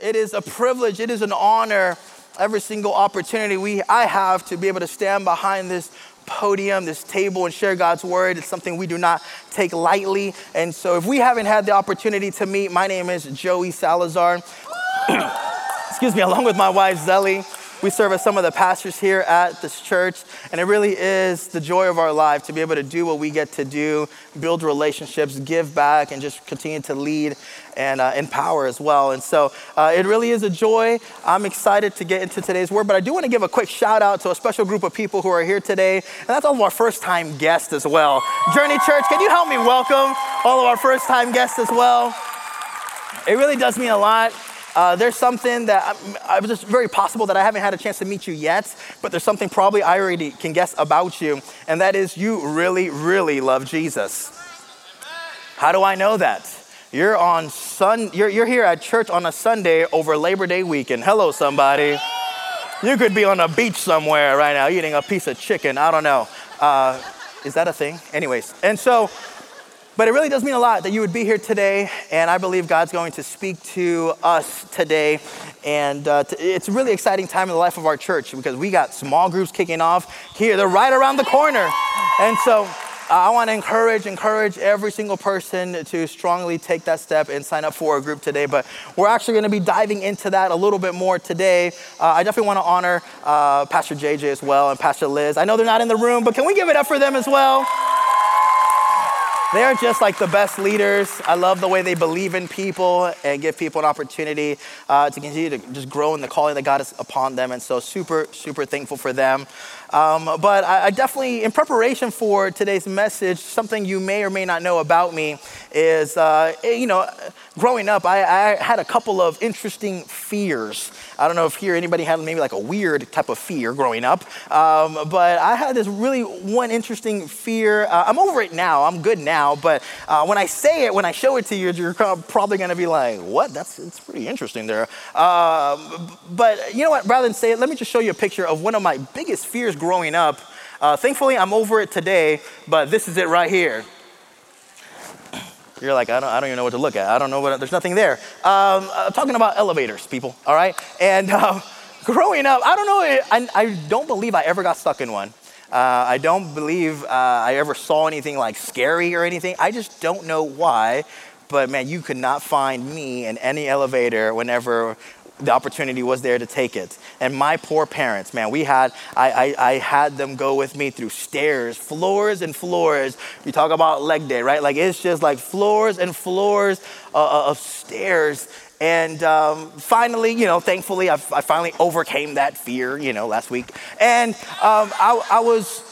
It is a privilege, it is an honor, every single opportunity we, I have to be able to stand behind this podium, this table, and share God's word. It's something we do not take lightly. And so, if we haven't had the opportunity to meet, my name is Joey Salazar. Excuse me, along with my wife, Zelly. We serve as some of the pastors here at this church, and it really is the joy of our life to be able to do what we get to do, build relationships, give back, and just continue to lead and uh, empower as well. And so uh, it really is a joy. I'm excited to get into today's word, but I do want to give a quick shout out to a special group of people who are here today, and that's all of our first time guests as well. Journey Church, can you help me welcome all of our first time guests as well? It really does mean a lot. Uh, there's something that I, I, just very possible that I haven't had a chance to meet you yet, but there's something probably I already can guess about you, and that is you really, really love Jesus. How do I know that? You're on Sun. You're, you're here at church on a Sunday over Labor Day weekend. Hello, somebody. You could be on a beach somewhere right now eating a piece of chicken. I don't know. Uh, is that a thing? Anyways, and so but it really does mean a lot that you would be here today, and I believe God's going to speak to us today. And uh, t- it's a really exciting time in the life of our church because we got small groups kicking off here. They're right around the corner. And so uh, I want to encourage, encourage every single person to strongly take that step and sign up for a group today. But we're actually going to be diving into that a little bit more today. Uh, I definitely want to honor uh, Pastor JJ as well and Pastor Liz. I know they're not in the room, but can we give it up for them as well? They're just like the best leaders. I love the way they believe in people and give people an opportunity uh, to continue to just grow in the calling that God has upon them. And so, super, super thankful for them. Um, but I, I, definitely, in preparation for today's message, something you may or may not know about me is, uh, you know, growing up, I, I, had a couple of interesting fears. I don't know if here anybody had maybe like a weird type of fear growing up, um, but I had this really one interesting fear. Uh, I'm over it now. I'm good now. But uh, when I say it, when I show it to you, you're probably going to be like, "What? That's it's pretty interesting there." Um, but you know what? Rather than say it, let me just show you a picture of one of my biggest fears growing up. Uh, thankfully, I'm over it today, but this is it right here. You're like, I don't, I don't even know what to look at. I don't know what, there's nothing there. Um, I'm talking about elevators, people, all right? And uh, growing up, I don't know, I, I don't believe I ever got stuck in one. Uh, I don't believe uh, I ever saw anything like scary or anything. I just don't know why. But man, you could not find me in any elevator whenever the opportunity was there to take it. And my poor parents, man, we had, I, I, I, had them go with me through stairs, floors and floors. You talk about leg day, right? Like it's just like floors and floors uh, uh of stairs. And um, finally, you know, thankfully, I, I, finally overcame that fear, you know, last week. And um, I, I was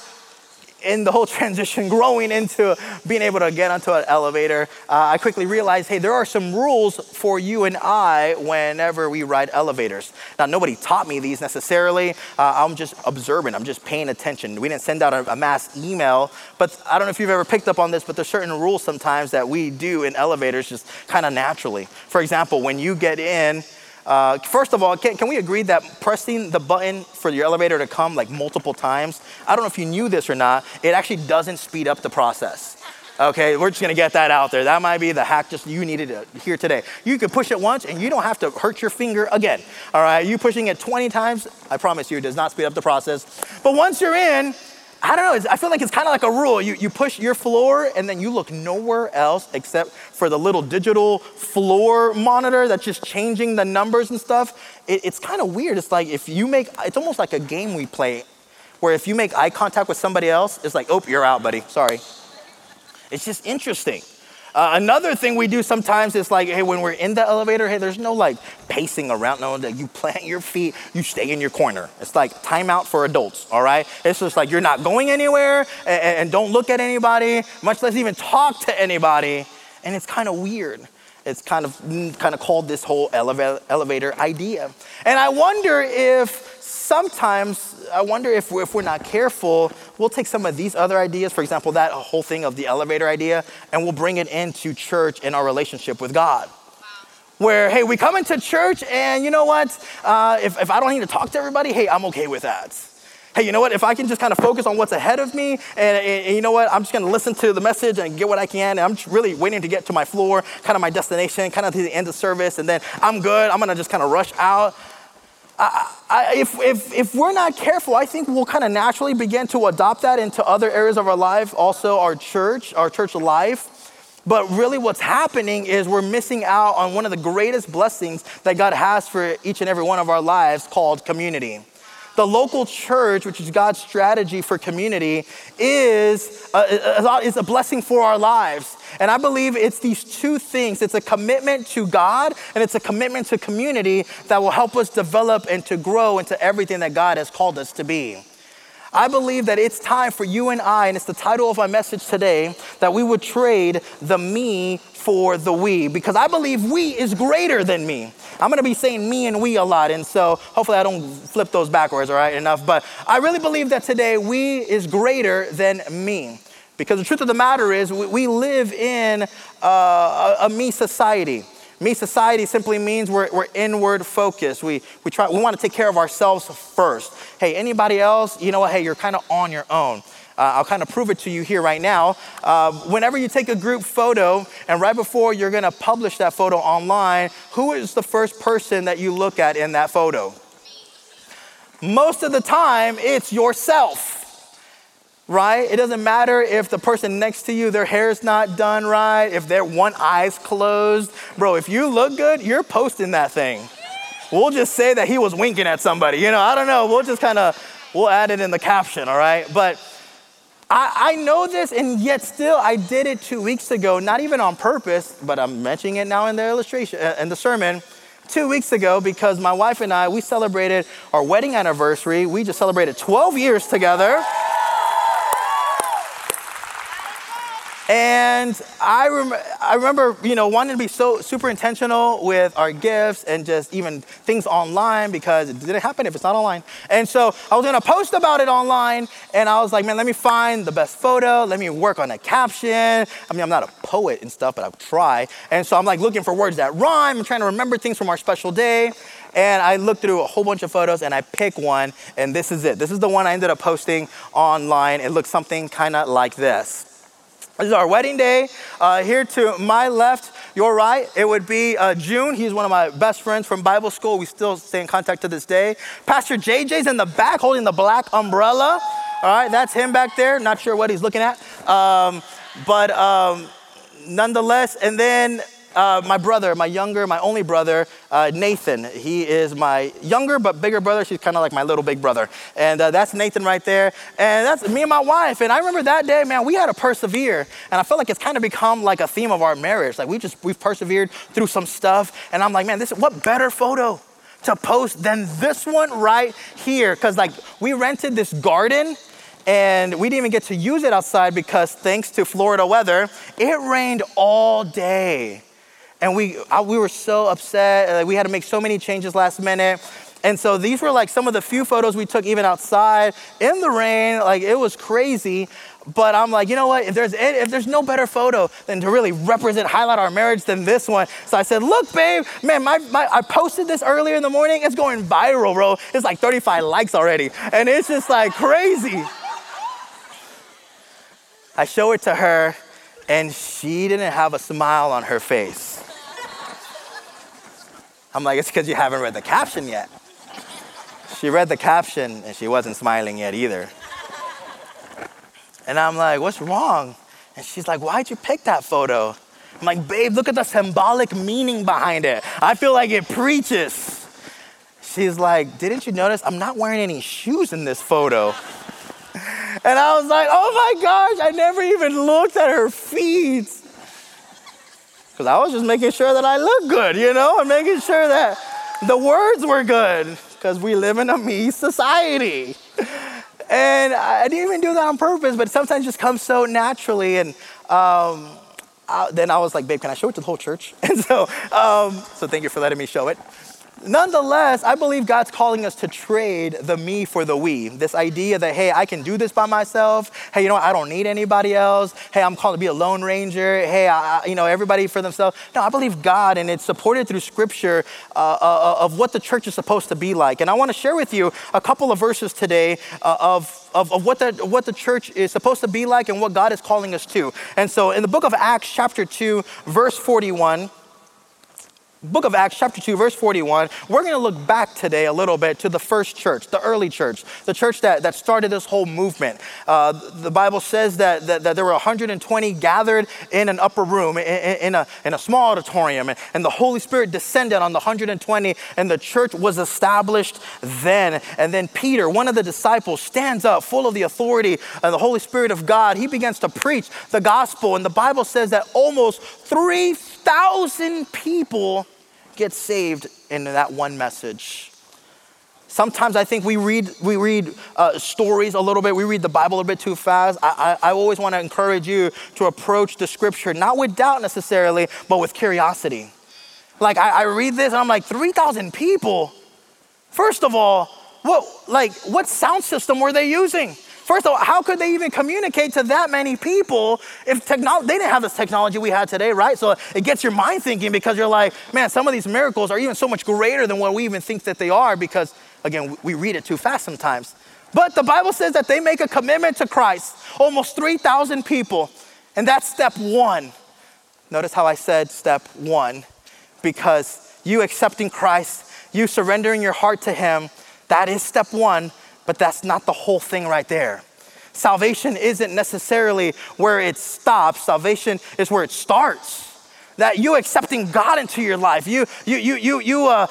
in the whole transition, growing into being able to get onto an elevator, uh, I quickly realized hey, there are some rules for you and I whenever we ride elevators. Now, nobody taught me these necessarily. Uh, I'm just observing, I'm just paying attention. We didn't send out a, a mass email, but I don't know if you've ever picked up on this, but there's certain rules sometimes that we do in elevators just kind of naturally. For example, when you get in, uh, first of all, can, can we agree that pressing the button for your elevator to come like multiple times, I don't know if you knew this or not, it actually doesn't speed up the process. Okay, we're just gonna get that out there. That might be the hack just you needed to hear today. You can push it once and you don't have to hurt your finger again. All right, you pushing it 20 times, I promise you, it does not speed up the process. But once you're in, I don't know, I feel like it's kind of like a rule. You, you push your floor and then you look nowhere else except for the little digital floor monitor that's just changing the numbers and stuff. It, it's kind of weird. It's like if you make, it's almost like a game we play where if you make eye contact with somebody else, it's like, oh, you're out, buddy. Sorry. It's just interesting. Uh, another thing we do sometimes is like, hey, when we're in the elevator, hey, there's no like pacing around. No, that you plant your feet, you stay in your corner. It's like timeout for adults, all right? It's just like you're not going anywhere and, and don't look at anybody, much less even talk to anybody. And it's kind of weird. it's kind of kind of called this whole eleva- elevator idea. And I wonder if sometimes I wonder if we're, if we're not careful, we'll take some of these other ideas, for example, that whole thing of the elevator idea, and we'll bring it into church in our relationship with God where, hey, we come into church and you know what? Uh, if, if I don't need to talk to everybody, hey, I'm okay with that. Hey, you know what? If I can just kind of focus on what's ahead of me, and, and, and you know what? I'm just going to listen to the message and get what I can. And I'm really waiting to get to my floor, kind of my destination, kind of to the end of service, and then I'm good. I'm going to just kind of rush out. I, if, if, if we're not careful, I think we'll kind of naturally begin to adopt that into other areas of our life, also our church, our church life. But really, what's happening is we're missing out on one of the greatest blessings that God has for each and every one of our lives called community. The local church, which is God's strategy for community, is a, is a blessing for our lives. And I believe it's these two things it's a commitment to God and it's a commitment to community that will help us develop and to grow into everything that God has called us to be. I believe that it's time for you and I, and it's the title of my message today, that we would trade the me for the we, because I believe we is greater than me. I'm gonna be saying me and we a lot, and so hopefully I don't flip those backwards, all right, enough. But I really believe that today we is greater than me. Because the truth of the matter is, we, live in uh, a, a me society. Me society simply means we're, we're inward focused. We, we, try, we want to take care of ourselves first. Hey, anybody else, you know what? Hey, you're kind of on your own. Uh, I'll kind of prove it to you here right now. Uh, whenever you take a group photo, and right before you're going to publish that photo online, who is the first person that you look at in that photo? Most of the time, it's yourself right? It doesn't matter if the person next to you, their hair's not done right, if their one eye's closed. Bro, if you look good, you're posting that thing. We'll just say that he was winking at somebody. You know, I don't know. We'll just kind of, we'll add it in the caption, all right? But I, I know this, and yet still I did it two weeks ago, not even on purpose, but I'm mentioning it now in the illustration, uh, in the sermon two weeks ago because my wife and I, we celebrated our wedding anniversary. We just celebrated 12 years together. And I, rem- I remember, you know, wanting to be so super intentional with our gifts and just even things online because it didn't happen if it's not online. And so I was gonna post about it online, and I was like, man, let me find the best photo. Let me work on a caption. I mean, I'm not a poet and stuff, but I'll try. And so I'm like looking for words that rhyme. I'm trying to remember things from our special day. And I looked through a whole bunch of photos and I pick one, and this is it. This is the one I ended up posting online. It looks something kind of like this. This is our wedding day. Uh, here to my left, your right, it would be uh, June. He's one of my best friends from Bible school. We still stay in contact to this day. Pastor JJ's in the back holding the black umbrella. All right, that's him back there. Not sure what he's looking at. Um, but um, nonetheless, and then uh, my brother, my younger, my only brother, uh, Nathan. He is my younger but bigger brother. She's kind of like my little big brother. And uh, that's Nathan right there. And that's me and my wife. And I remember that day, man, we had to persevere. And I feel like it's kind of become like a theme of our marriage. Like we just, we've persevered through some stuff. And I'm like, man, this, what better photo to post than this one right here? Because like we rented this garden and we didn't even get to use it outside because thanks to Florida weather, it rained all day. And we, I, we were so upset. Uh, we had to make so many changes last minute. And so these were like some of the few photos we took even outside in the rain. Like it was crazy. But I'm like, you know what? If there's if there's no better photo than to really represent, highlight our marriage than this one. So I said, look, babe, man, my, my I posted this earlier in the morning. It's going viral, bro. It's like 35 likes already, and it's just like crazy. I show it to her, and she didn't have a smile on her face. I'm like, it's because you haven't read the caption yet. She read the caption and she wasn't smiling yet either. And I'm like, what's wrong? And she's like, why'd you pick that photo? I'm like, babe, look at the symbolic meaning behind it. I feel like it preaches. She's like, didn't you notice I'm not wearing any shoes in this photo? And I was like, oh my gosh, I never even looked at her feet because I was just making sure that I looked good, you know, and making sure that the words were good because we live in a me society. And I didn't even do that on purpose, but sometimes just comes so naturally. And um, uh, then I was like, babe, can I show it to the whole church? And so, um, so thank you for letting me show it. Nonetheless, I believe God's calling us to trade the me for the we. This idea that, hey, I can do this by myself. Hey, you know what? I don't need anybody else. Hey, I'm called to be a lone ranger. Hey, I, you know, everybody for themselves. No, I believe God, and it's supported through scripture uh, uh, of what the church is supposed to be like. And I want to share with you a couple of verses today uh, of, of, of what, the, what the church is supposed to be like and what God is calling us to. And so in the book of Acts, chapter 2, verse 41, book of Acts, chapter 2, verse 41, we're going to look back today a little bit to the first church, the early church, the church that, that started this whole movement. Uh, the Bible says that, that, that, there were 120 gathered in an upper room, in, in, a, in a small auditorium, and, the Holy Spirit descended on the 120, and the church was established then. And then Peter, one of the disciples, stands up full of the authority and the Holy Spirit of God. He begins to preach the gospel, and the Bible says that almost 3,000 people get saved in that one message. Sometimes I think we read, we read uh, stories a little bit, we read the Bible a little bit too fast. I, I, I always want to encourage you to approach the scripture, not with doubt necessarily, but with curiosity. Like I, I read this and I'm like, 3,000 people? First of all, what, like, what sound system were they using? First of all, how could they even communicate to that many people if technology, they didn't have this technology we have today, right? So it gets your mind thinking because you're like, man, some of these miracles are even so much greater than what we even think that they are because, again, we read it too fast sometimes. But the Bible says that they make a commitment to Christ, almost 3,000 people. And that's step one. Notice how I said step one, because you accepting Christ, you surrendering your heart to Him, that is step one but that's not the whole thing right there. Salvation isn't necessarily where it stops, salvation is where it starts that you accepting God into your life, you you you you you uh,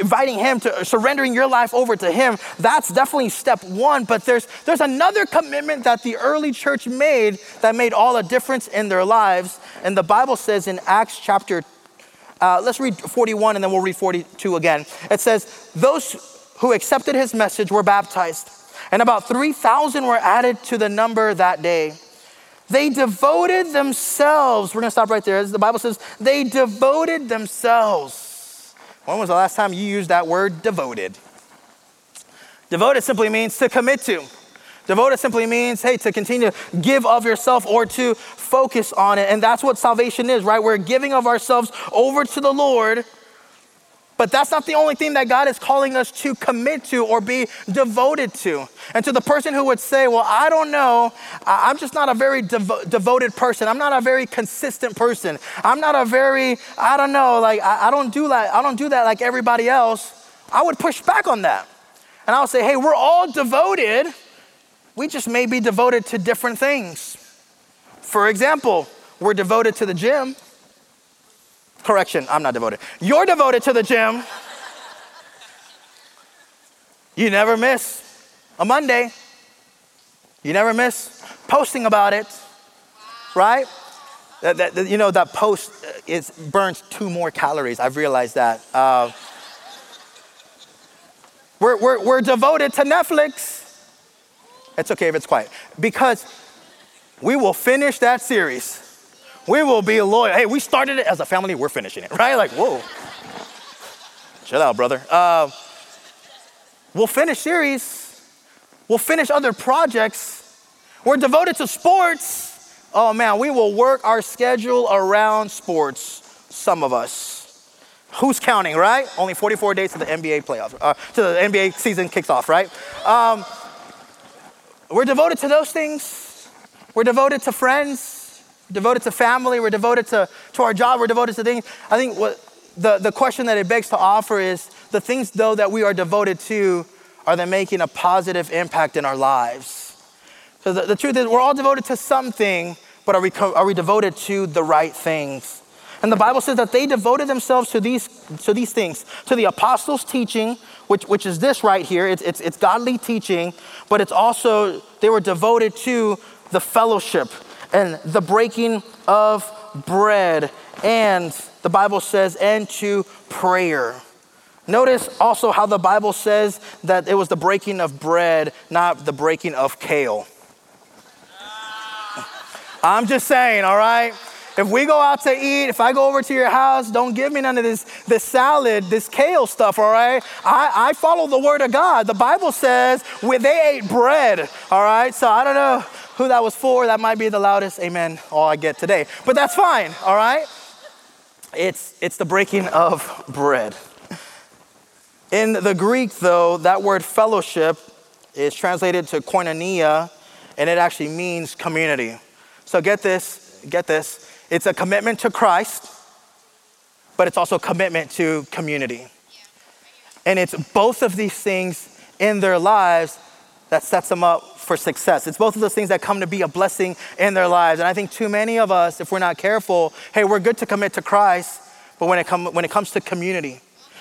inviting Him to surrendering your life over to Him. That's definitely step one. But there's there's another commitment that the early church made that made all the difference in their lives. And the Bible says in Acts chapter, uh, let's read 41 and then we'll read 42 again. It says those who accepted his message were baptized, and about 3,000 were added to the number that day. They devoted themselves. We're going to stop right there. As the Bible says, they devoted themselves. When was the last time you used that word, devoted? Devoted simply means to commit to. Devoted simply means, hey, to continue to give of yourself or to focus on it. And that's what salvation is, right? We're giving of ourselves over to the Lord but that's not the only thing that God is calling us to commit to or be devoted to. And to the person who would say, Well, I don't know, I'm just not a very devo- devoted person. I'm not a very consistent person. I'm not a very, I don't know, like, I, I, don't do that. I don't do that like everybody else. I would push back on that. And I would say, Hey, we're all devoted. We just may be devoted to different things. For example, we're devoted to the gym. Correction, I'm not devoted. You're devoted to the gym. You never miss a Monday. You never miss posting about it, right? That, that, you know, that post is, burns two more calories. I've realized that. Uh, we're, we're, we're devoted to Netflix. It's okay if it's quiet. Because we will finish that series we will be loyal. Hey, we started it as a family, we're finishing it, right? Like, whoa. Shut out, brother. Uh, we'll finish series, we'll finish other projects. We're devoted to sports. Oh man, we will work our schedule around sports, some of us. Who's counting, right? Only 44 days to the NBA playoffs, uh, to the NBA season kicks off, right? Um, we're devoted to those things. We're devoted to friends devoted to family, we're devoted to, to our job, we're devoted to things. I think what the, the question that it begs to offer is the things, though, that we are devoted to, are they making a positive impact in our lives? So the, the truth is, we're all devoted to something, but are we, are we devoted to the right things? And the Bible says that they devoted themselves to these, to these things, to the apostles' teaching, which, which is this right here. It's, it's, it's godly teaching, but it's also, they were devoted to the fellowship, and the breaking of bread, and the Bible says, and to prayer. Notice also how the Bible says that it was the breaking of bread, not the breaking of kale. I'm just saying, all right? If we go out to eat, if I go over to your house, don't give me none of this, this salad, this kale stuff, all right? I, I follow the word of God. The Bible says when they ate bread, all right? So I don't know who that was for. That might be the loudest amen all I get today. But that's fine, all right? It's, it's the breaking of bread. In the Greek, though, that word fellowship is translated to koinonia, and it actually means community. So get this, get this. It's a commitment to Christ, but it's also a commitment to community. And it's both of these things in their lives that sets them up for success. It's both of those things that come to be a blessing in their lives. And I think too many of us, if we're not careful, hey, we're good to commit to Christ, but when it, come, when it comes to community,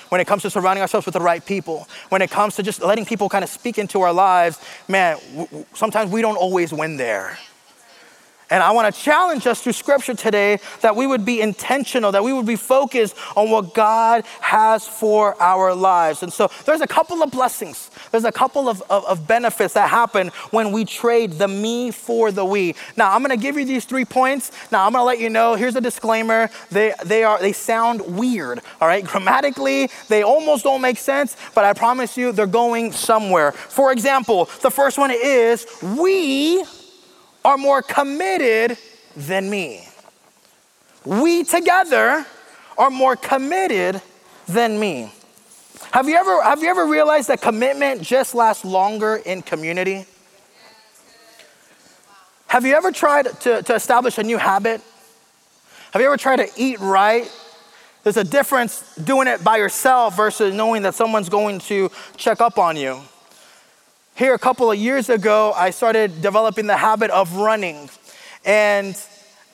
when it comes to surrounding ourselves with the right people, when it comes to just letting people kind of speak into our lives, man, w- sometimes we don't always win there. And I want to challenge us through scripture today that we would be intentional, that we would be focused on what God has for our lives. And so there's a couple of blessings, there's a couple of, of, of benefits that happen when we trade the me for the we. Now, I'm going to give you these three points. Now, I'm going to let you know here's a disclaimer they, they, are, they sound weird, all right? Grammatically, they almost don't make sense, but I promise you they're going somewhere. For example, the first one is we are more committed than me. We together are more committed than me. Have you ever, have you ever realized that commitment just lasts longer in community? Have you ever tried to, to establish a new habit? Have you ever tried to eat right? There's a difference doing it by yourself versus knowing that someone's going to check up on you. Here, a couple of years ago, I started developing the habit of running. And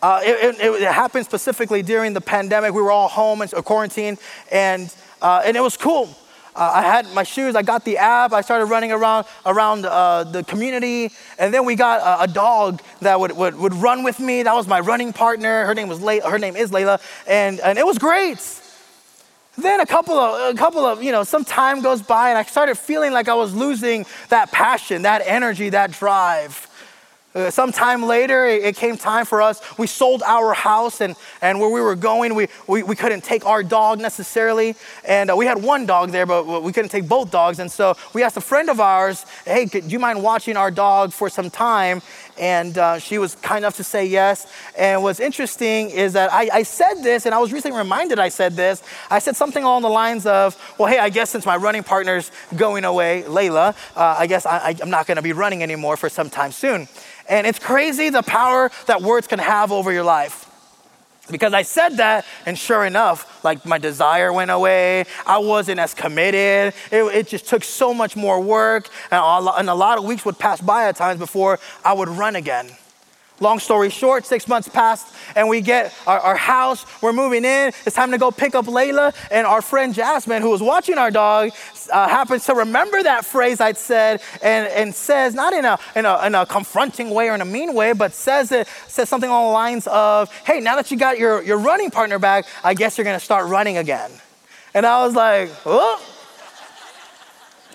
uh, it, it, it, happened specifically during the pandemic. We were all home and quarantine, and, uh, and it was cool. Uh, I had my shoes, I got the app, I started running around, around uh, the community, and then we got a, a, dog that would, would, would run with me. That was my running partner. Her name, was Layla, her name is Layla, and, and it was great. Then a couple of, a couple of, you know, some time goes by and I started feeling like I was losing that passion, that energy, that drive. Uh, some time later, it, it, came time for us. We sold our house, and, and where we were going, we, we, we couldn't take our dog necessarily. And uh, we had one dog there, but we couldn't take both dogs. And so we asked a friend of ours, hey, could, do you mind watching our dog for some time? And uh, she was kind enough to say yes. And what's interesting is that I, I said this, and I was recently reminded I said this. I said something along the lines of, well, hey, I guess since my running partner's going away, Layla, uh, I guess I, I'm not going to be running anymore for some time soon. And it's crazy the power that words can have over your life. Because I said that, and sure enough, like my desire went away. I wasn't as committed. It, it just took so much more work. And a, and a lot of weeks would pass by at times before I would run again. Long story short, six months passed and we get our, our, house. We're moving in. It's time to go pick up Layla. And our friend Jasmine, who was watching our dog, uh, happens to remember that phrase I'd said and, and says, not in a, in, a, in a confronting way or in a mean way, but says it, says something along the lines of, hey, now that you got your, your running partner back, I guess you're going to start running again. And I was like, oh,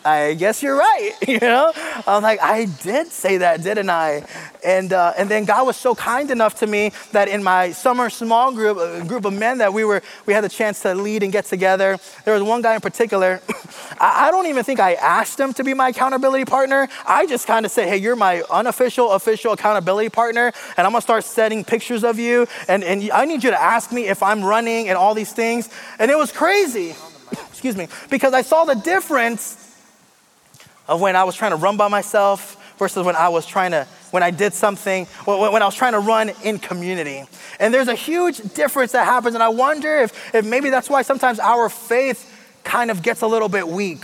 I guess you're right. You know, I'm like, I did say that, didn't I? And uh, and then God was so kind enough to me that in my summer small group, a group of men that we were, we had the chance to lead and get together. There was one guy in particular. I, I don't even think I asked him to be my accountability partner. I just kind of said, hey, you're my unofficial, official accountability partner, and I'm gonna start setting pictures of you, and and I need you to ask me if I'm running and all these things. And it was crazy. Excuse me, because I saw the difference of when I was trying to run by myself versus when I was trying to, when I did something, when I was trying to run in community. And there's a huge difference that happens. And I wonder if, if maybe that's why sometimes our faith kind of gets a little bit weak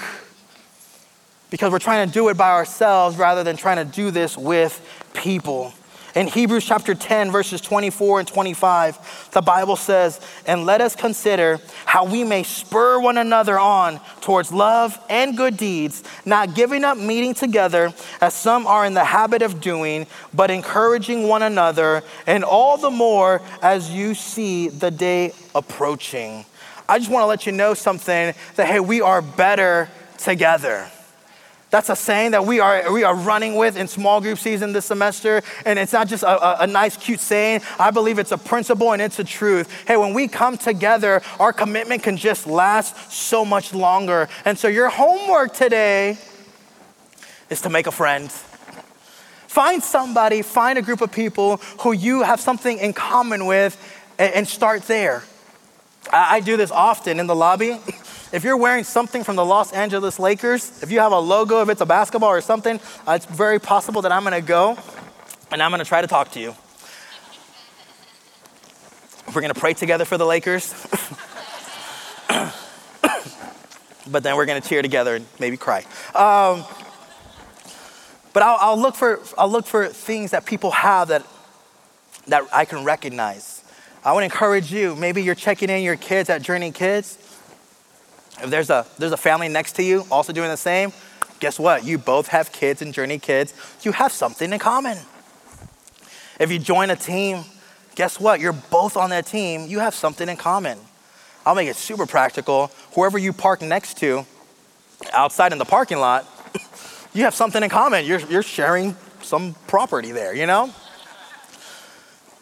because we're trying to do it by ourselves rather than trying to do this with people. In Hebrews chapter 10, verses 24 and 25, the Bible says, And let us consider how we may spur one another on towards love and good deeds, not giving up meeting together as some are in the habit of doing, but encouraging one another, and all the more as you see the day approaching. I just want to let you know something that, hey, we are better together That's a saying that we are, we are running with in small group season this semester. And it's not just a, a, a nice, cute saying. I believe it's a principle and it's a truth. Hey, when we come together, our commitment can just last so much longer. And so, your homework today is to make a friend. Find somebody, find a group of people who you have something in common with, and, and start there. I, I do this often in the lobby. If you're wearing something from the Los Angeles Lakers, if you have a logo, if it's a basketball or something, uh, it's very possible that I'm gonna go and I'm gonna try to talk to you. We're gonna pray together for the Lakers. but then we're gonna cheer together and maybe cry. Um, but I'll, I'll, look for, I'll look for things that people have that, that I can recognize. I would encourage you, maybe you're checking in your kids at Journey Kids. If there's a, there's a family next to you also doing the same, guess what? You both have kids and Journey Kids. You have something in common. If you join a team, guess what? You're both on that team. You have something in common. I'll make it super practical. Whoever you park next to outside in the parking lot, you have something in common. You're, you're sharing some property there, you know?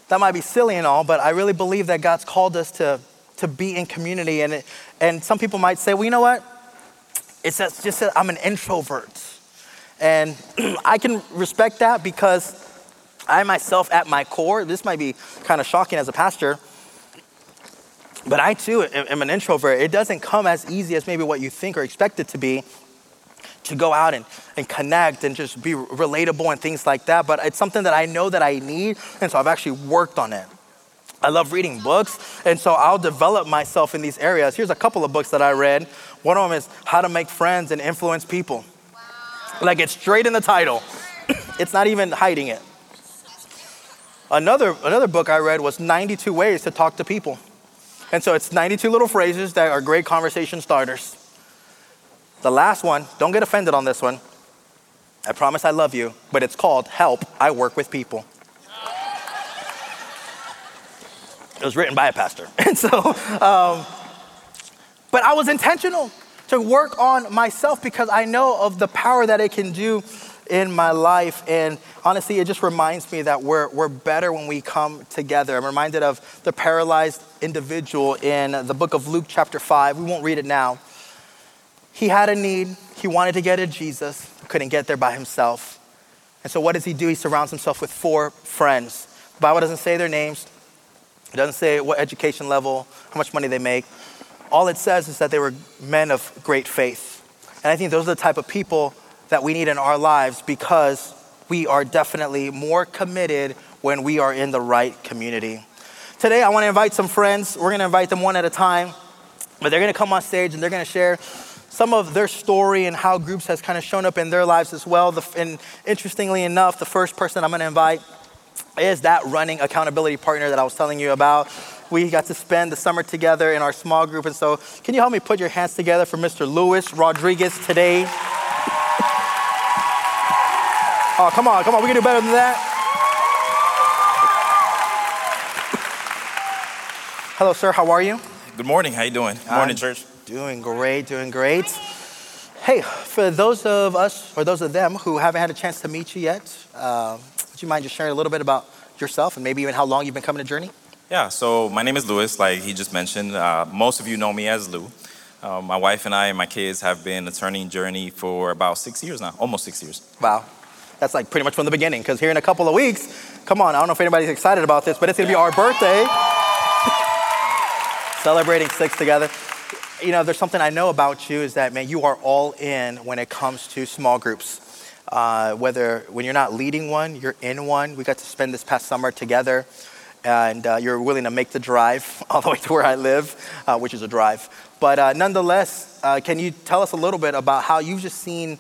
That might be silly and all, but I really believe that God's called us to to be in community. And, it, and some people might say, well, you know what? It's just that I'm an introvert. And I can respect that because I myself, at my core, this might be kind of shocking as a pastor, but I too am an introvert. It doesn't come as easy as maybe what you think or expect it to be to go out and, and connect and just be relatable and things like that. But it's something that I know that I need, and so I've actually worked on it. I love reading books, and so I'll develop myself in these areas. Here's a couple of books that I read. One of them is How to Make Friends and Influence People. Wow. Like it's straight in the title, it's not even hiding it. Another, another book I read was 92 Ways to Talk to People. And so it's 92 little phrases that are great conversation starters. The last one, don't get offended on this one. I promise I love you, but it's called Help, I Work with People. It was written by a pastor. And so, um, but I was intentional to work on myself because I know of the power that it can do in my life. And honestly, it just reminds me that we're, we're better when we come together. I'm reminded of the paralyzed individual in the book of Luke, chapter 5. We won't read it now. He had a need, he wanted to get to Jesus, couldn't get there by himself. And so, what does he do? He surrounds himself with four friends. The Bible doesn't say their names, it doesn't say what education level, how much money they make. All it says is that they were men of great faith. And I think those are the type of people that we need in our lives because we are definitely more committed when we are in the right community. Today, I want to invite some friends. We're going to invite them one at a time, but they're going to come on stage and they're going to share some of their story and how groups has kind of shown up in their lives as well. And interestingly enough, the first person I'm going to invite is that running accountability partner that I was telling you about. We got to spend the summer together in our small group. And so, can you help me put your hands together for Mr. Luis Rodriguez today? Oh, come on, come on, we can do better than that. Hello, sir, how are you? Good morning, how you doing? Good morning, I'm church. Doing great, doing great. Hey, for those of us, or those of them who haven't had a chance to meet you yet, uh, you mind just sharing a little bit about yourself and maybe even how long you've been coming to Journey? Yeah, so my name is Luis, like he just mentioned. Uh, most of you know me as Lou. Uh, my wife and I and my kids have been attending Journey for about six years now, almost six years. Wow. That's like pretty much from the beginning, because here in a couple of weeks, come on, I don't know if anybody's excited about this, but it's gonna be our birthday. Celebrating six together. You know, there's something I know about you is that, man, you are all in when it comes to small groups. Uh, whether when you're not leading one, you're in one. We got to spend this past summer together, and uh, you're willing to make the drive all the way to where I live, uh, which is a drive. But uh, nonetheless, uh, can you tell us a little bit about how you've just seen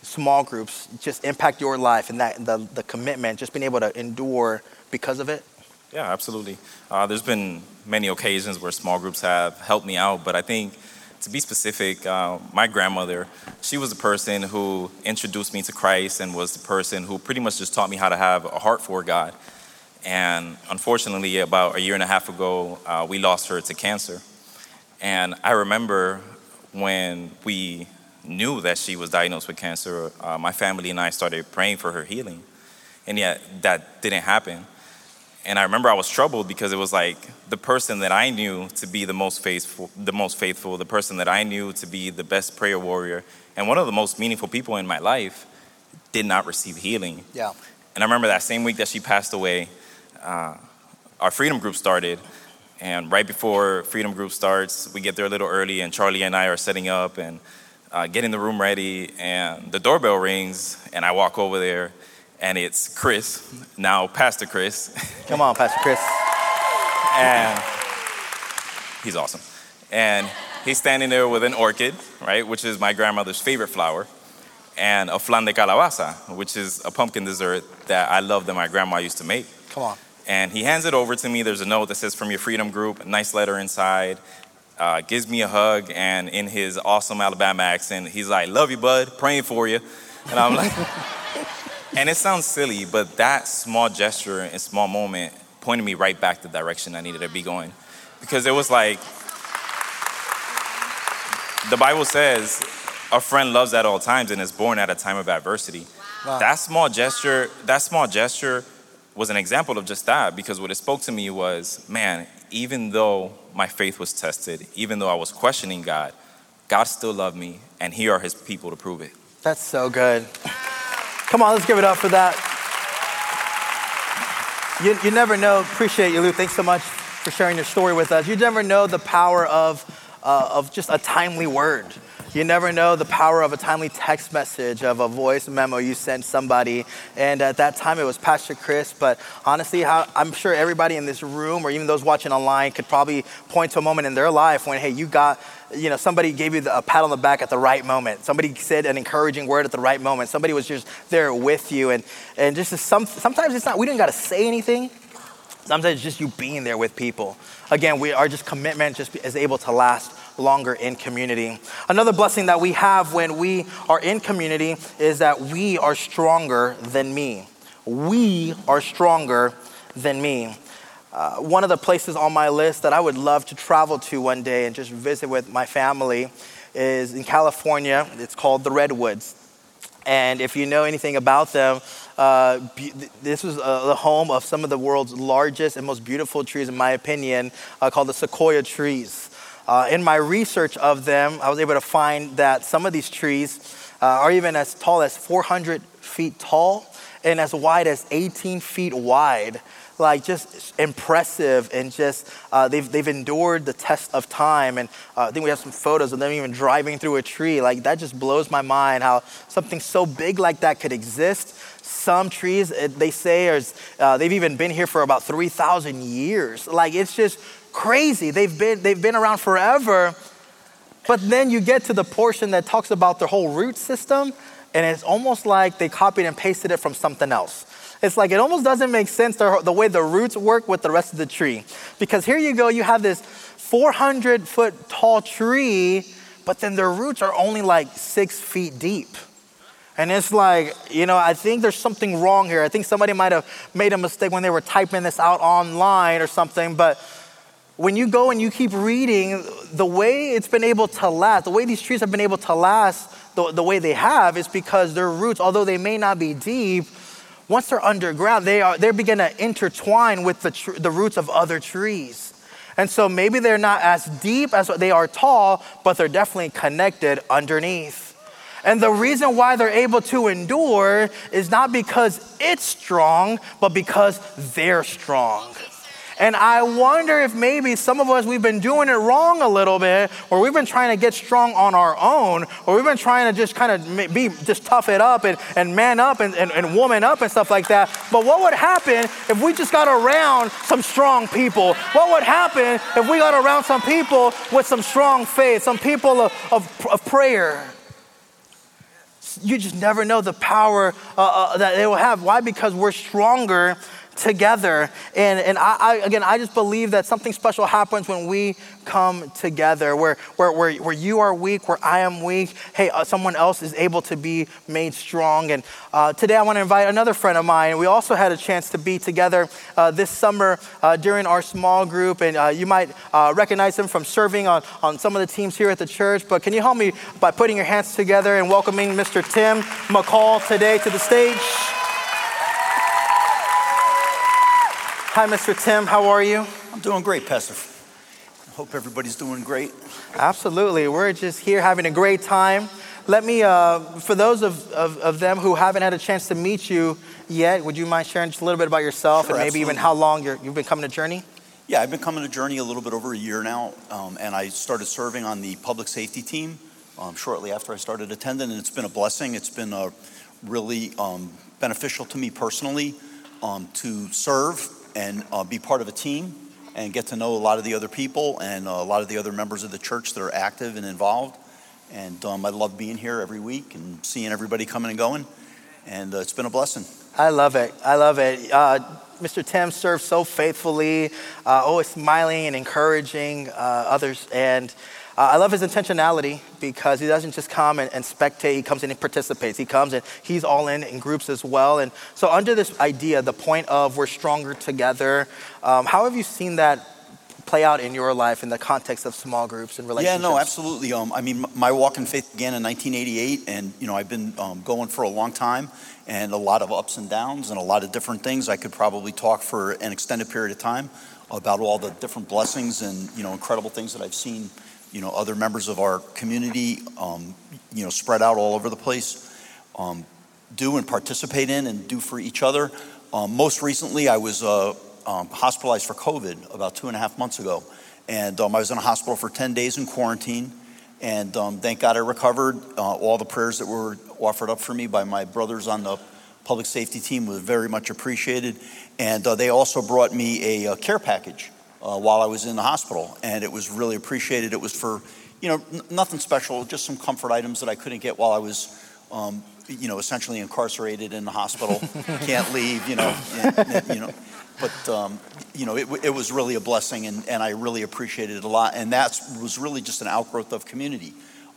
small groups just impact your life and that the, the commitment, just being able to endure because of it? Yeah, absolutely. Uh, there's been many occasions where small groups have helped me out, but I think to be specific, uh, my grandmother, she was the person who introduced me to Christ and was the person who pretty much just taught me how to have a heart for God. And unfortunately, about a year and a half ago, uh, we lost her to cancer. And I remember when we knew that she was diagnosed with cancer, uh, my family and I started praying for her healing. And yet that didn't happen. And I remember I was troubled because it was like the person that I knew to be the most faithful, the most faithful, the person that I knew to be the best prayer warrior, and one of the most meaningful people in my life did not receive healing. Yeah. And I remember that same week that she passed away, uh, our freedom group started. And right before freedom group starts, we get there a little early, and Charlie and I are setting up and uh, getting the room ready. And the doorbell rings, and I walk over there, and it's Chris, now Pastor Chris. Come on, Pastor Chris. and he's awesome. And he's standing there with an orchid, right, which is my grandmother's favorite flower, and a flan de calabaza, which is a pumpkin dessert that I love that my grandma used to make. Come on. And he hands it over to me. There's a note that says, From your freedom group, a nice letter inside. Uh, gives me a hug, and in his awesome Alabama accent, he's like, Love you, bud, praying for you. And I'm like, And it sounds silly, but that small gesture and small moment pointed me right back the direction I needed to be going. Because it was like, the Bible says, a friend loves at all times and is born at a time of adversity. Wow. That small gesture, that small gesture was an example of just that because what it spoke to me was, man, even though my faith was tested, even though I was questioning God, God still loved me and here are his people to prove it. That's so good. Come on, let's give it up for that. You, you never know. Appreciate you, Lou. Thanks so much for sharing your story with us. You never know the power of, uh, of just a timely word. You never know the power of a timely text message, of a voice memo you sent somebody. And at that time, it was Pastor Chris. But honestly, how, I'm sure everybody in this room, or even those watching online, could probably point to a moment in their life when, hey, you got you know, somebody gave you a pat on the back at the right moment. Somebody said an encouraging word at the right moment. Somebody was just there with you. And, and just some, sometimes it's not, we didn't got to say anything. Sometimes it's just you being there with people. Again, we are just commitment just is able to last longer in community. Another blessing that we have when we are in community is that we are stronger than me. We are stronger than me. Uh, one of the places on my list that I would love to travel to one day and just visit with my family is in California. It's called the Redwoods. And if you know anything about them, uh, this was uh, the home of some of the world's largest and most beautiful trees, in my opinion, uh, called the sequoia trees. Uh, in my research of them, I was able to find that some of these trees uh, are even as tall as 400 feet tall and as wide as 18 feet wide like just impressive and just uh, they've, they've endured the test of time. And uh, i think we have some photos of them even driving through a tree. Like that just blows my mind how something so big like that could exist. Some trees they say are, uh, they've even been here for about 3000 years. Like it's just crazy. They've been they've been around forever. But then you get to the portion that talks about their whole root system and it's almost like they copied and pasted it from something else it's like it almost doesn't make sense the, the way the roots work with the rest of the tree. Because here you go, you have this 400 foot tall tree, but then their roots are only like six feet deep. And it's like, you know, I think there's something wrong here. I think somebody might have made a mistake when they were typing this out online or something. But when you go and you keep reading, the way it's been able to last, the way these trees have been able to last the, the way they have is because their roots, although they may not be deep, once they're underground, they, are, they begin to intertwine with the, tr- the roots of other trees. And so maybe they're not as deep as they are tall, but they're definitely connected underneath. And the reason why they're able to endure is not because it's strong, but because they're strong. And I wonder if maybe some of us, we've been doing it wrong a little bit, or we've been trying to get strong on our own, or we've been trying to just kind of be, just tough it up and, and man up and, and, and woman up and stuff like that. But what would happen if we just got around some strong people? What would happen if we got around some people with some strong faith, some people of, of, of prayer? you just never know the power uh, uh, that they will have. Why? Because we're stronger together. And, and I, I, again, I just believe that something special happens when we come together, where, where, where, where you are weak, where I am weak. Hey, uh, someone else is able to be made strong. And uh, today I want to invite another friend of mine. We also had a chance to be together uh, this summer uh, during our small group. And uh, you might uh, recognize him from serving on, on some of the teams here at the church. But can you help me by putting your hands together and welcoming Mr. Tim McCall today to the stage? Hi, Mr. Tim. How are you? I'm doing great, Pastor. I hope everybody's doing great. Absolutely. We're just here having a great time. Let me, uh, for those of, of, of, them who haven't had a chance to meet you yet, would you mind sharing just a little bit about yourself sure, and maybe absolutely. even how long you have been coming to Journey? Yeah, I've been coming to Journey a little bit over a year now, um, and I started serving on the public safety team um, shortly after I started attending, and it's been a blessing. It's been uh, really um, beneficial to me personally um, to serve and uh, be part of a team and get to know a lot of the other people and uh, a lot of the other members of the church that are active and involved. And um, I love being here every week and seeing everybody coming and going. And uh, it's been a blessing. I love it. I love it. Uh, Mr. Tim serves so faithfully, uh, always smiling and encouraging uh, others. And I love his intentionality because he doesn't just come and, and, spectate, he comes in and participates. He comes and he's all in in groups as well. And so, under this idea, the point of we're stronger together, um, how have you seen that play out in your life in the context of small groups and relationships? Yeah, no, absolutely. Um, I mean, my walk in faith began in 1988, and you know, I've been um, going for a long time, and a lot of ups and downs, and a lot of different things. I could probably talk for an extended period of time about all the different blessings and you know incredible things that I've seen you know, other members of our community, um, you know, spread out all over the place, um, do and participate in and do for each other. Um, most recently, I was uh, um, hospitalized for COVID about two and a half months ago. And um, I was in a hospital for 10 days in quarantine. And um, thank God I recovered. Uh, all the prayers that were offered up for me by my brothers on the public safety team was very much appreciated. And uh, they also brought me a, a care package uh, while I was in the hospital, and it was really appreciated. It was for, you know, n- nothing special, just some comfort items that I couldn't get while I was, um, you know, essentially incarcerated in the hospital, can't leave, you know, and, and, you know. But um, you know, it, it, was really a blessing, and, and I really appreciated it a lot. And that was really just an outgrowth of community.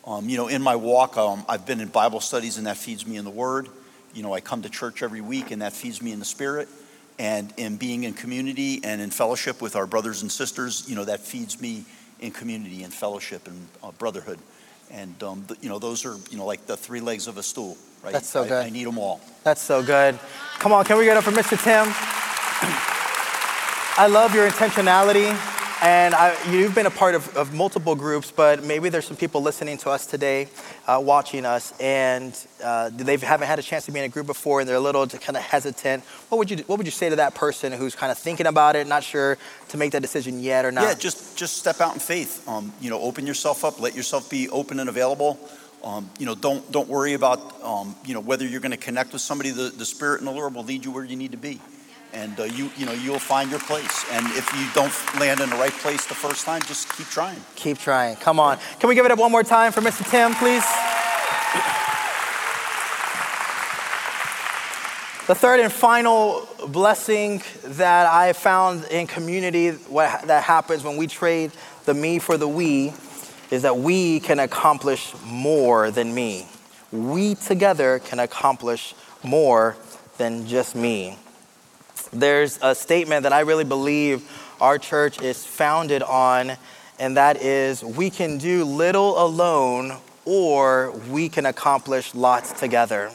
Um, you know, in my walk, um, I've been in Bible studies, and that feeds me in the Word. You know, I come to church every week, and that feeds me in the Spirit and in being in community and in fellowship with our brothers and sisters, you know, that feeds me in community and fellowship and uh, brotherhood. And, um, you know, those are, you know, like the three legs of a stool, right? That's so I, good. I need them all. That's so good. Come on, can we get up for Mr. Tim? I love your intentionality. And I, you've been a part of, of, multiple groups, but maybe there's some people listening to us today, uh, watching us, and uh, they haven't had a chance to be in a group before, and they're a little kind of hesitant. What would you What would you say to that person who's kind of thinking about it, not sure to make that decision yet or not? Yeah, just just step out in faith. Um, you know, open yourself up. Let yourself be open and available. Um, you know, don't don't worry about um, you know whether you're going to connect with somebody. The, the Spirit and the Lord will lead you where you need to be and uh, you you know you'll find your place. And if you don't land in the right place the first time, just keep trying. Keep trying. Come on. Can we give it up one more time for Mr. Tim, please? The third and final blessing that I found in community, what that happens when we trade the me for the we, is that we can accomplish more than me. We together can accomplish more than just me there's a statement that I really believe our church is founded on, and that is we can do little alone or we can accomplish lots together.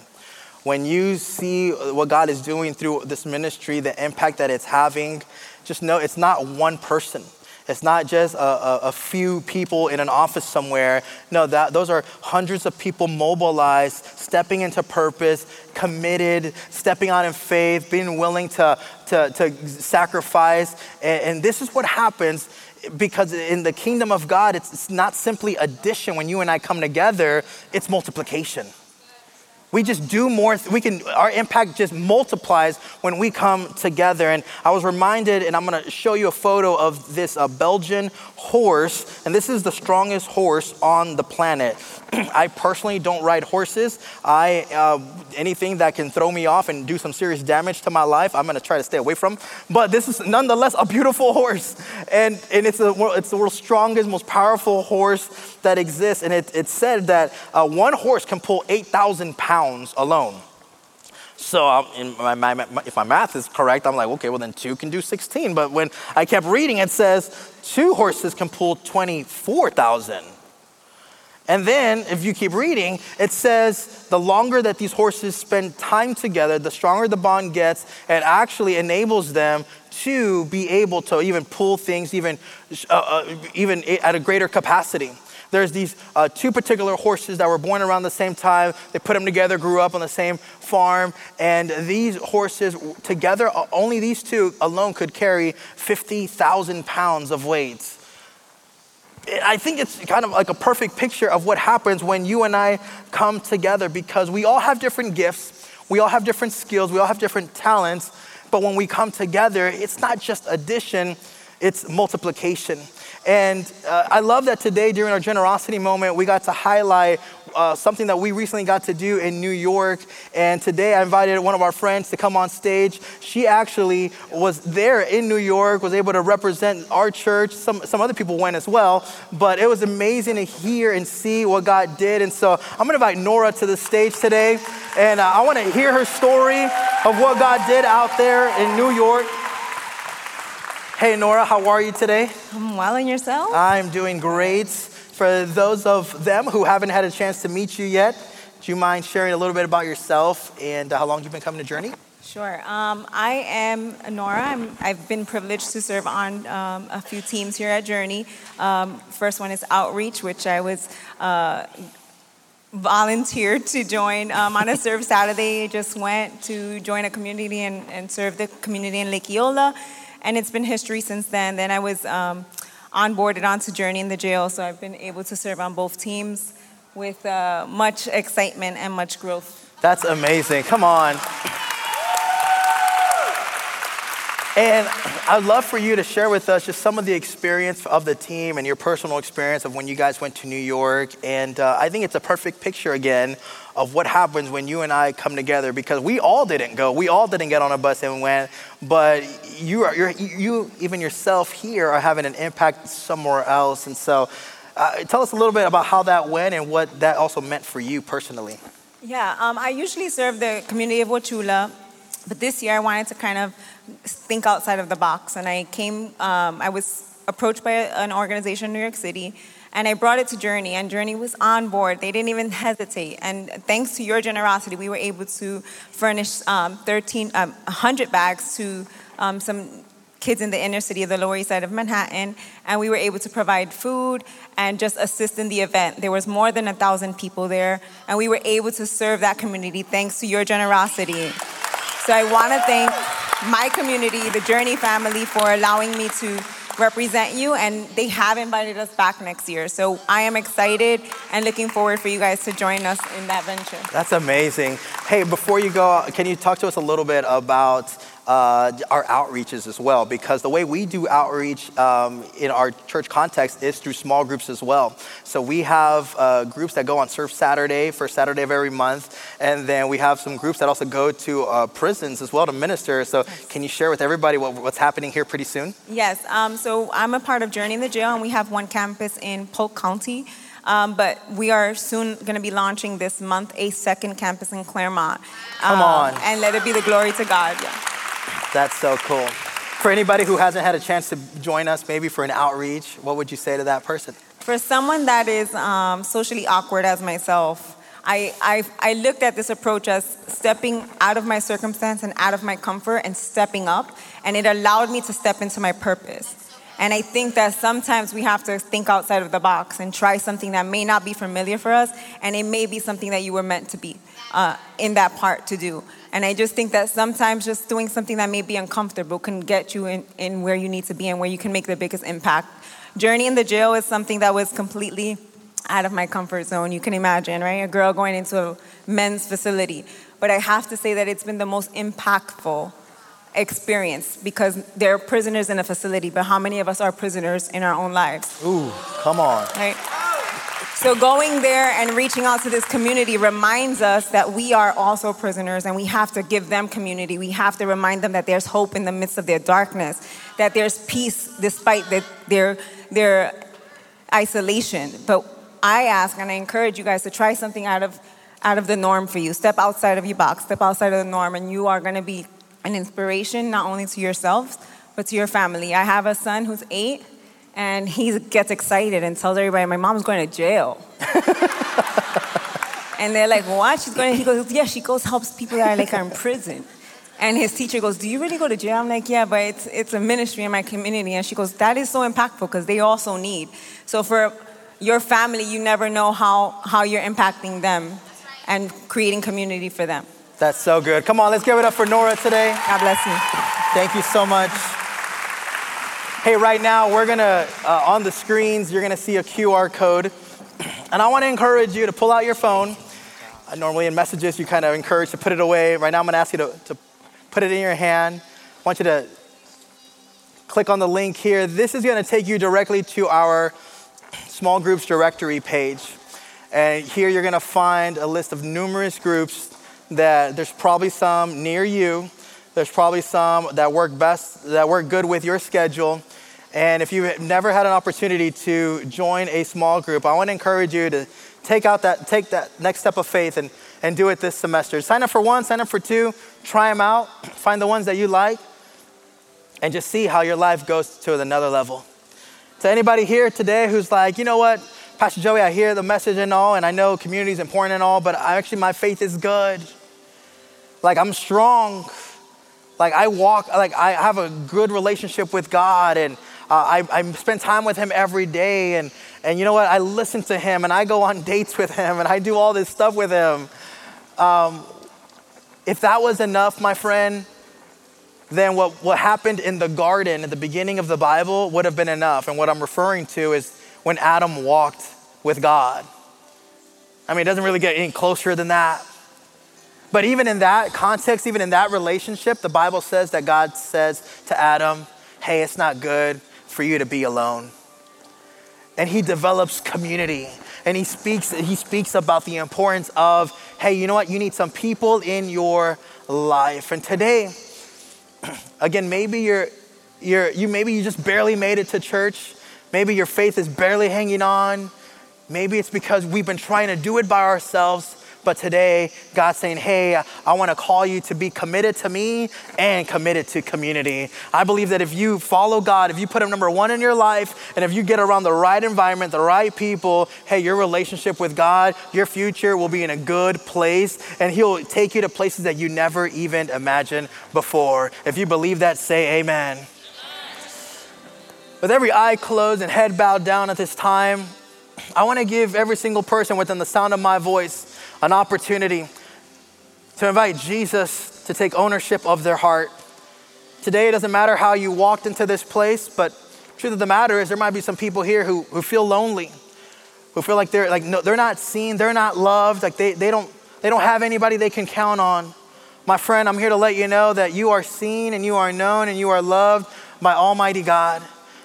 When you see what God is doing through this ministry, the impact that it's having, just know it's not one person. It's not just a, a, a, few people in an office somewhere. No, that, those are hundreds of people mobilized, stepping into purpose, committed, stepping out in faith, being willing to, to, to sacrifice. And, and this is what happens because in the kingdom of God, it's, it's not simply addition when you and I come together, it's multiplication. We just do more. We can. Our impact just multiplies when we come together. And I was reminded, and I'm going to show you a photo of this uh, Belgian horse, and this is the strongest horse on the planet. I personally don't ride horses. I uh, anything that can throw me off and do some serious damage to my life, I'm going to try to stay away from. But this is nonetheless a beautiful horse, and and it's a it's the world's strongest, most powerful horse that exists. And it, it said that uh, one horse can pull 8,000 pounds alone. So um, my, my, my, if my math is correct, I'm like, okay, well then two can do 16. But when I kept reading, it says two horses can pull 24,000. And then, if you keep reading, it says the longer that these horses spend time together, the stronger the bond gets, and actually enables them to be able to even pull things even, uh, uh, even at a greater capacity. There's these uh, two particular horses that were born around the same time. They put them together, grew up on the same farm, and these horses together, only these two alone could carry 50,000 pounds of weight. I think it's kind of like a perfect picture of what happens when you and I come together because we all have different gifts, we all have different skills, we all have different talents, but when we come together, it's not just addition, it's multiplication. And uh, I love that today during our generosity moment, we got to highlight uh, something that we recently got to do in New York. And today I invited one of our friends to come on stage. She actually was there in New York, was able to represent our church. Some, some other people went as well. But it was amazing to hear and see what God did. And so I'm going to invite Nora to the stage today. And uh, I want to hear her story of what God did out there in New York. Hey, Nora, how are you today? I'm well, and yourself? I'm doing great. For those of them who haven't had a chance to meet you yet, do you mind sharing a little bit about yourself and uh, how long you've been coming to Journey? Sure. Um, I am Nora. i have been privileged to serve on um, a few teams here at Journey. Um, first one is Outreach, which I was uh, volunteered to join um, on a Serve Saturday. Just went to join a community and, and serve the community in Lake Eola and it's been history since then. Then I was um, onboarded onto Journey in the jail, so I've been able to serve on both teams with uh, much excitement and much growth. That's amazing. Come on. And I'd love for you to share with us just some of the experience of the team and your personal experience of when you guys went to New York. And uh, I think it's a perfect picture again of what happens when you and I come together because we all didn't go. We all didn't get on a bus and went, but you, are, you even yourself here, are having an impact somewhere else. And so uh, tell us a little bit about how that went and what that also meant for you personally. Yeah, um, I usually serve the community of Wauchula, but this year I wanted to kind of think outside of the box. And I came, um, I was approached by an organization in New York City and I brought it to Journey, and Journey was on board. They didn't even hesitate. And thanks to your generosity, we were able to furnish um, 13, um, 100 bags to um, some kids in the inner city of the Lower East Side of Manhattan, and we were able to provide food and just assist in the event. There was more than a thousand people there, and we were able to serve that community thanks to your generosity. So I want to thank my community, the Journey family, for allowing me to represent you, and they have invited us back next year. So I am excited and looking forward for you guys to join us in that venture. That's amazing. Hey, before you go, can you talk to us a little bit about uh, our outreaches as well, because the way we do outreach um, in our church context is through small groups as well. So we have uh, groups that go on Serve Saturday, first Saturday of every month, and then we have some groups that also go to uh, prisons as well to minister. So can you share with everybody what, what's happening here pretty soon? Yes. Um, so I'm a part of Journey in the Jail, and we have one campus in Polk County. Um, but we are soon going to be launching this month a second campus in Clermont. Come um, on. And let it be the glory to God. Yeah. That's so cool. For anybody who hasn't had a chance to join us, maybe for an outreach, what would you say to that person? For someone that is um, socially awkward as myself, I, I, I looked at this approach as stepping out of my circumstance and out of my comfort and stepping up, and it allowed me to step into my purpose. And I think that sometimes we have to think outside of the box and try something that may not be familiar for us, and it may be something that you were meant to be uh, in that part to do. And I just think that sometimes just doing something that may be uncomfortable can get you in, in where you need to be and where you can make the biggest impact. Journey in the jail is something that was completely out of my comfort zone. You can imagine, right? A girl going into a men's facility. But I have to say that it's been the most impactful experience because they're prisoners in a facility, but how many of us are prisoners in our own lives? Ooh, come on. Right? So going there and reaching out to this community reminds us that we are also prisoners and we have to give them community. We have to remind them that there's hope in the midst of their darkness, that there's peace despite the, their, their isolation. But I ask and I encourage you guys to try something out of, out of the norm for you. Step outside of your box, step outside of the norm, and you are going to be an inspiration not only to yourselves, but to your family. I have a son who's eight and he gets excited and tells everybody, "My mom's going to jail." and they're like, "What? She's going?" He goes, "Yeah, she goes helps people that are like are in prison." And his teacher goes, "Do you really go to jail?" I'm like, "Yeah, but it's it's a ministry in my community." And she goes, "That is so impactful because they also need." So for your family, you never know how how you're impacting them and creating community for them. That's so good. Come on, let's give it up for Nora today. God bless you. Thank you so much. Hey, right now we're gonna, uh, on the screens, you're gonna see a QR code. And I wanna encourage you to pull out your phone. Uh, normally in messages, you kind of encourage to put it away. Right now, I'm gonna ask you to, to put it in your hand. I want you to click on the link here. This is gonna take you directly to our small groups directory page. And here you're gonna find a list of numerous groups that there's probably some near you there's probably some that work best, that work good with your schedule. And if you've never had an opportunity to join a small group, I want to encourage you to take out that, take that next step of faith and, and do it this semester. Sign up for one, sign up for two, try them out, find the ones that you like, and just see how your life goes to another level. To anybody here today who's like, you know what, Pastor Joey, I hear the message and all, and I know community is important and all, but I actually my faith is good. Like I'm strong. Like I walk, like I have a good relationship with God and uh, I, I spend time with him every day. And, and you know what? I listen to him and I go on dates with him and I do all this stuff with him. Um, if that was enough, my friend, then what, what happened in the garden at the beginning of the Bible would have been enough. And what I'm referring to is when Adam walked with God. I mean, it doesn't really get any closer than that. But even in that context, even in that relationship, the Bible says that God says to Adam, Hey, it's not good for you to be alone. And he develops community. And he speaks, he speaks about the importance of, hey, you know what? You need some people in your life. And today, again, maybe you're, you're you maybe you just barely made it to church. Maybe your faith is barely hanging on. Maybe it's because we've been trying to do it by ourselves but today, God's saying, hey, I want to call you to be committed to me and committed to community. I believe that if you follow God, if you put Him number one in your life, and if you get around the right environment, the right people, hey, your relationship with God, your future will be in a good place, and He'll take you to places that you never even imagined before. If you believe that, say amen. With every eye closed and head bowed down at this time, I want to give every single person within the sound of my voice an opportunity to invite Jesus to take ownership of their heart. Today, it doesn't matter how you walked into this place, but truth of the matter is there might be some people here who, who feel lonely, who feel like they're like no, they're not seen, they're not loved, like they, they don't they don't have anybody they can count on. My friend, I'm here to let you know that you are seen and you are known and you are loved by Almighty God.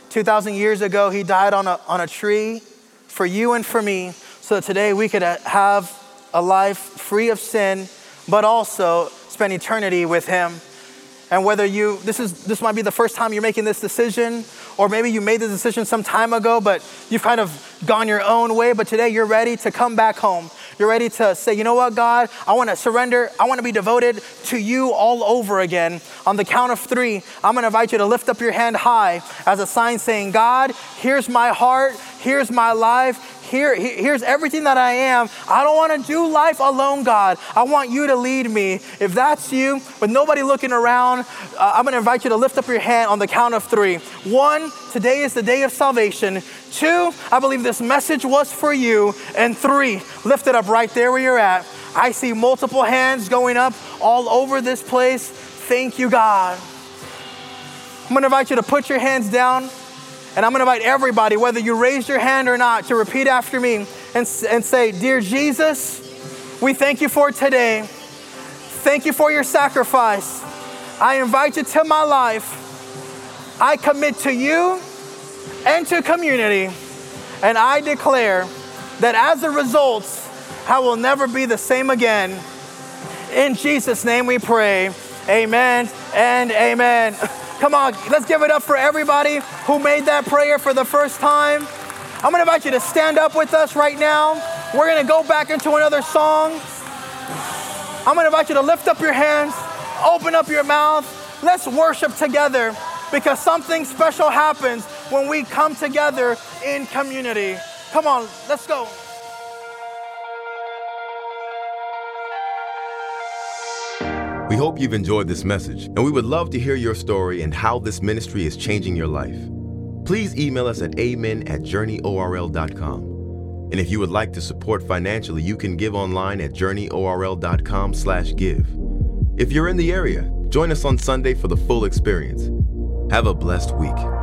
2,000 years ago, He died on a, on a tree for you and for me so that today we could uh, have a life free of sin, but also spend eternity with Him. And whether you, this is, this might be the first time you're making this decision, or maybe you made the decision some time ago, but you've kind of gone your own way, but today you're ready to come back home. You're ready to say, you know what, God, I want to surrender. I want to be devoted to you all over again. On the count of three, I'm going to invite you to lift up your hand high as a sign saying, God, here's my heart, here's my life, here, here's everything that I am. I don't want to do life alone, God. I want you to lead me. If that's you, with nobody looking around, uh, I'm going to invite you to lift up your hand on the count of three. One, today is the day of salvation. Two, I believe this message was for you. And three, lift it up right there where you're at. I see multiple hands going up all over this place. Thank you, God. I'm going to invite you to put your hands down And I'm gonna invite everybody, whether you raised your hand or not, to repeat after me and, and say, Dear Jesus, we thank you for today. Thank you for your sacrifice. I invite you to my life. I commit to you and to community. And I declare that as a result, I will never be the same again. In Jesus' name we pray. Amen and amen. Come on, let's give it up for everybody who made that prayer for the first time. I'm gonna invite you to stand up with us right now. We're gonna go back into another song. I'm gonna invite you to lift up your hands, open up your mouth. Let's worship together because something special happens when we come together in community. Come on, let's go. We hope you've enjoyed this message, and we would love to hear your story and how this ministry is changing your life. Please email us at amen at journeyorl.com. And if you would like to support financially, you can give online at journeyorl.com slash give. If you're in the area, join us on Sunday for the full experience. Have a blessed week.